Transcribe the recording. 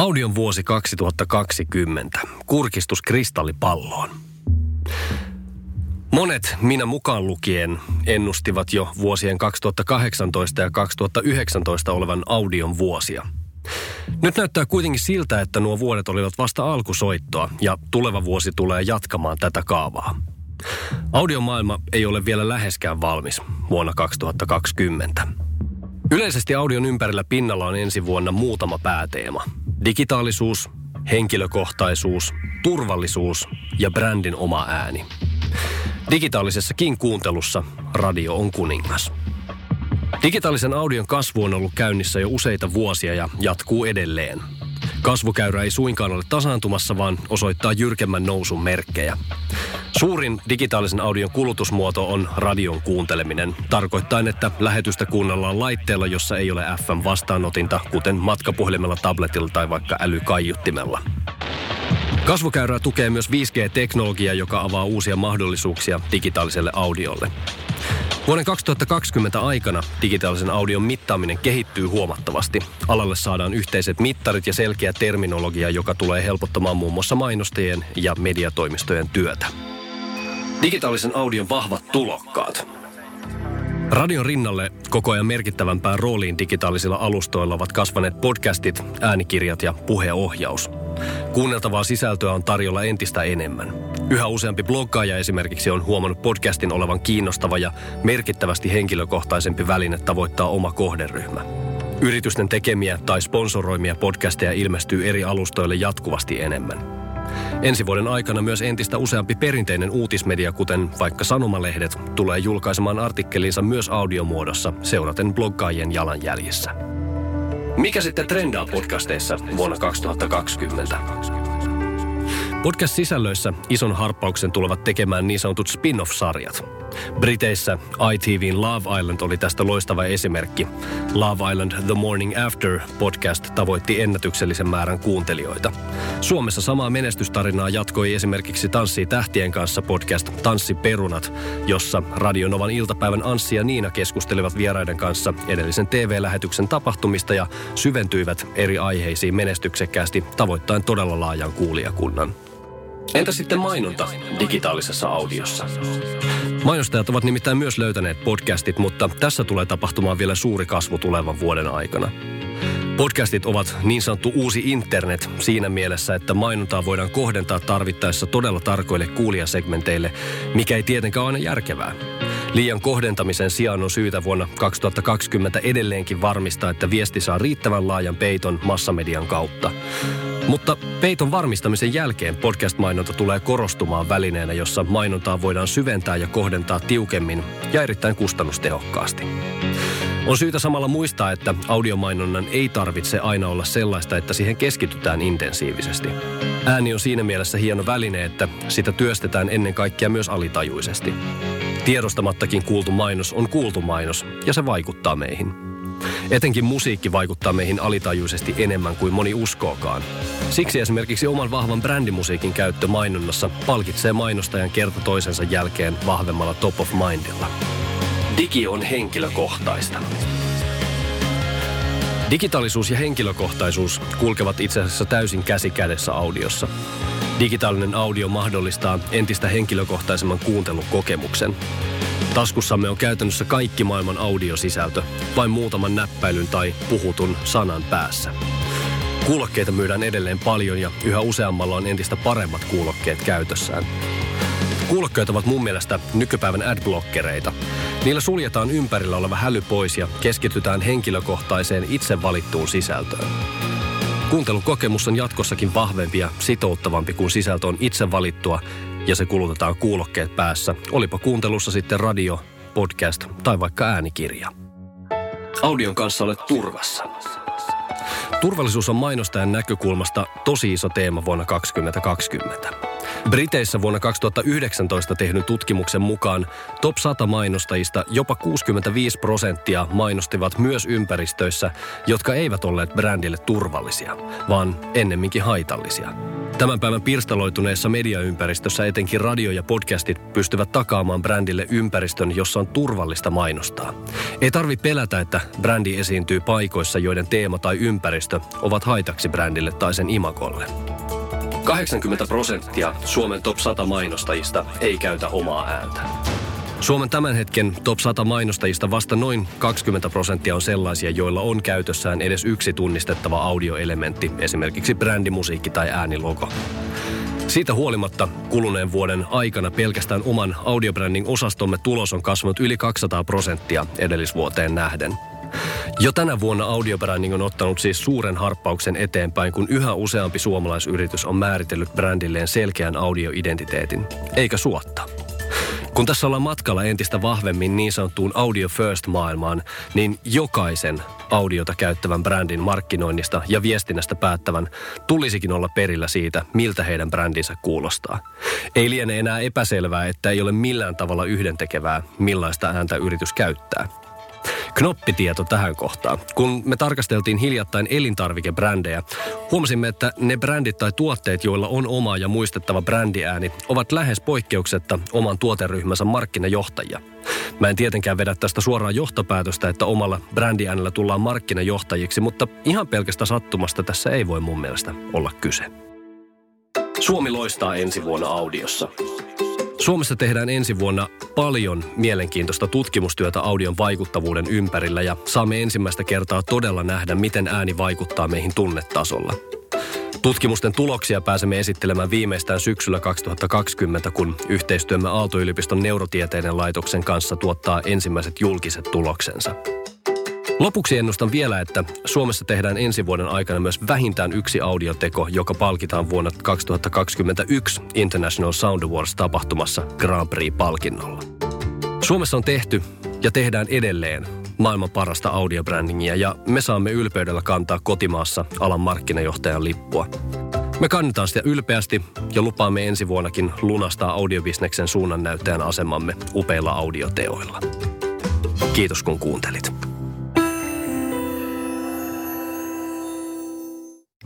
Audion vuosi 2020. Kurkistus kristallipalloon. Monet, minä mukaan lukien, ennustivat jo vuosien 2018 ja 2019 olevan audion vuosia. Nyt näyttää kuitenkin siltä, että nuo vuodet olivat vasta alkusoittoa ja tuleva vuosi tulee jatkamaan tätä kaavaa. Audiomaailma ei ole vielä läheskään valmis vuonna 2020. Yleisesti audion ympärillä pinnalla on ensi vuonna muutama pääteema. Digitaalisuus, henkilökohtaisuus, turvallisuus ja brändin oma ääni. Digitaalisessakin kuuntelussa radio on kuningas. Digitaalisen audion kasvu on ollut käynnissä jo useita vuosia ja jatkuu edelleen. Kasvukäyrä ei suinkaan ole tasaantumassa, vaan osoittaa jyrkemmän nousun merkkejä. Suurin digitaalisen audion kulutusmuoto on radion kuunteleminen, tarkoittaen, että lähetystä kuunnellaan laitteella, jossa ei ole FM-vastaanotinta, kuten matkapuhelimella, tabletilla tai vaikka älykaiuttimella. Kasvukäyrää tukee myös 5G-teknologia, joka avaa uusia mahdollisuuksia digitaaliselle audiolle. Vuoden 2020 aikana digitaalisen audion mittaaminen kehittyy huomattavasti. Alalle saadaan yhteiset mittarit ja selkeä terminologia, joka tulee helpottamaan muun muassa mainostajien ja mediatoimistojen työtä. Digitaalisen audion vahvat tulokkaat. Radion rinnalle koko ajan merkittävämpään rooliin digitaalisilla alustoilla ovat kasvaneet podcastit, äänikirjat ja puheohjaus. Kuunneltavaa sisältöä on tarjolla entistä enemmän. Yhä useampi bloggaaja esimerkiksi on huomannut podcastin olevan kiinnostava ja merkittävästi henkilökohtaisempi väline tavoittaa oma kohderyhmä. Yritysten tekemiä tai sponsoroimia podcasteja ilmestyy eri alustoille jatkuvasti enemmän. Ensi vuoden aikana myös entistä useampi perinteinen uutismedia, kuten vaikka sanomalehdet, tulee julkaisemaan artikkelinsa myös audiomuodossa seuraten bloggaajien jalanjäljissä. Mikä sitten trendaa podcasteissa vuonna 2020? Podcast-sisällöissä ison harppauksen tulevat tekemään niin sanotut spin-off-sarjat. Briteissä ITVn Love Island oli tästä loistava esimerkki. Love Island The Morning After podcast tavoitti ennätyksellisen määrän kuuntelijoita. Suomessa samaa menestystarinaa jatkoi esimerkiksi Tanssii tähtien kanssa podcast Tanssi perunat, jossa Radionovan iltapäivän Anssi ja Niina keskustelivat vieraiden kanssa edellisen TV-lähetyksen tapahtumista ja syventyivät eri aiheisiin menestyksekkäästi tavoittaen todella laajan kuulijakunnan. Entä sitten mainonta digitaalisessa audiossa? Mainostajat ovat nimittäin myös löytäneet podcastit, mutta tässä tulee tapahtumaan vielä suuri kasvu tulevan vuoden aikana. Podcastit ovat niin sanottu uusi internet siinä mielessä, että mainontaa voidaan kohdentaa tarvittaessa todella tarkoille kuulijasegmenteille, mikä ei tietenkään aina järkevää. Liian kohdentamisen sijaan on syytä vuonna 2020 edelleenkin varmistaa, että viesti saa riittävän laajan peiton massamedian kautta. Mutta peiton varmistamisen jälkeen podcast-mainonta tulee korostumaan välineenä, jossa mainontaa voidaan syventää ja kohdentaa tiukemmin ja erittäin kustannustehokkaasti. On syytä samalla muistaa, että audiomainonnan ei tarvitse aina olla sellaista, että siihen keskitytään intensiivisesti. Ääni on siinä mielessä hieno väline, että sitä työstetään ennen kaikkea myös alitajuisesti. Tiedostamattakin kuultu mainos on kuultu mainos ja se vaikuttaa meihin. Etenkin musiikki vaikuttaa meihin alitajuisesti enemmän kuin moni uskookaan. Siksi esimerkiksi oman vahvan brändimusiikin käyttö mainonnassa palkitsee mainostajan kerta toisensa jälkeen vahvemmalla top of mindilla. Digi on henkilökohtaista. Digitaalisuus ja henkilökohtaisuus kulkevat itse asiassa täysin käsi kädessä audiossa. Digitaalinen audio mahdollistaa entistä henkilökohtaisemman kuuntelukokemuksen. Taskussamme on käytännössä kaikki maailman audiosisältö, vain muutaman näppäilyn tai puhutun sanan päässä. Kuulokkeita myydään edelleen paljon ja yhä useammalla on entistä paremmat kuulokkeet käytössään. Kuulokkeet ovat mun mielestä nykypäivän adblockereita. Niillä suljetaan ympärillä oleva häly pois ja keskitytään henkilökohtaiseen itse valittuun sisältöön. Kuuntelukokemus on jatkossakin vahvempi ja sitouttavampi, kun sisältö on itse valittua ja se kulutetaan kuulokkeet päässä, olipa kuuntelussa sitten radio, podcast tai vaikka äänikirja. Audion kanssa olet turvassa. Turvallisuus on mainostajan näkökulmasta tosi iso teema vuonna 2020. Briteissä vuonna 2019 tehdyn tutkimuksen mukaan top 100 mainostajista jopa 65 prosenttia mainostivat myös ympäristöissä, jotka eivät olleet brändille turvallisia, vaan ennemminkin haitallisia. Tämän päivän pirstaloituneessa mediaympäristössä etenkin radio ja podcastit pystyvät takaamaan brändille ympäristön, jossa on turvallista mainostaa. Ei tarvi pelätä, että brändi esiintyy paikoissa, joiden teema tai ympäristö ovat haitaksi brändille tai sen imagolle. 80 prosenttia Suomen top 100 mainostajista ei käytä omaa ääntä. Suomen tämän hetken top 100 mainostajista vasta noin 20 prosenttia on sellaisia, joilla on käytössään edes yksi tunnistettava audioelementti, esimerkiksi brändimusiikki tai äänilogo. Siitä huolimatta kuluneen vuoden aikana pelkästään oman audiobränding osastomme tulos on kasvanut yli 200 prosenttia edellisvuoteen nähden – jo tänä vuonna audiobranding on ottanut siis suuren harppauksen eteenpäin, kun yhä useampi suomalaisyritys on määritellyt brändilleen selkeän audioidentiteetin, eikä suotta. Kun tässä ollaan matkalla entistä vahvemmin niin sanottuun audio first maailmaan, niin jokaisen audiota käyttävän brändin markkinoinnista ja viestinnästä päättävän tulisikin olla perillä siitä, miltä heidän brändinsä kuulostaa. Ei liene enää epäselvää, että ei ole millään tavalla yhdentekevää, millaista ääntä yritys käyttää. Knoppitieto tähän kohtaan. Kun me tarkasteltiin hiljattain elintarvikebrändejä, huomasimme, että ne brändit tai tuotteet, joilla on oma ja muistettava brändiääni, ovat lähes poikkeuksetta oman tuoteryhmänsä markkinajohtajia. Mä en tietenkään vedä tästä suoraan johtopäätöstä, että omalla brändiäänellä tullaan markkinajohtajiksi, mutta ihan pelkästä sattumasta tässä ei voi mun mielestä olla kyse. Suomi loistaa ensi vuonna audiossa. Suomessa tehdään ensi vuonna paljon mielenkiintoista tutkimustyötä audion vaikuttavuuden ympärillä ja saamme ensimmäistä kertaa todella nähdä, miten ääni vaikuttaa meihin tunnetasolla. Tutkimusten tuloksia pääsemme esittelemään viimeistään syksyllä 2020, kun yhteistyömme Aalto-yliopiston neurotieteiden laitoksen kanssa tuottaa ensimmäiset julkiset tuloksensa. Lopuksi ennustan vielä, että Suomessa tehdään ensi vuoden aikana myös vähintään yksi audioteko, joka palkitaan vuonna 2021 International Sound Awards tapahtumassa Grand Prix-palkinnolla. Suomessa on tehty ja tehdään edelleen maailman parasta audiobrändingiä ja me saamme ylpeydellä kantaa kotimaassa alan markkinajohtajan lippua. Me kannetaan sitä ylpeästi ja lupaamme ensi vuonnakin lunastaa audiobisneksen suunnannäyttäjän asemamme upeilla audioteoilla. Kiitos kun kuuntelit.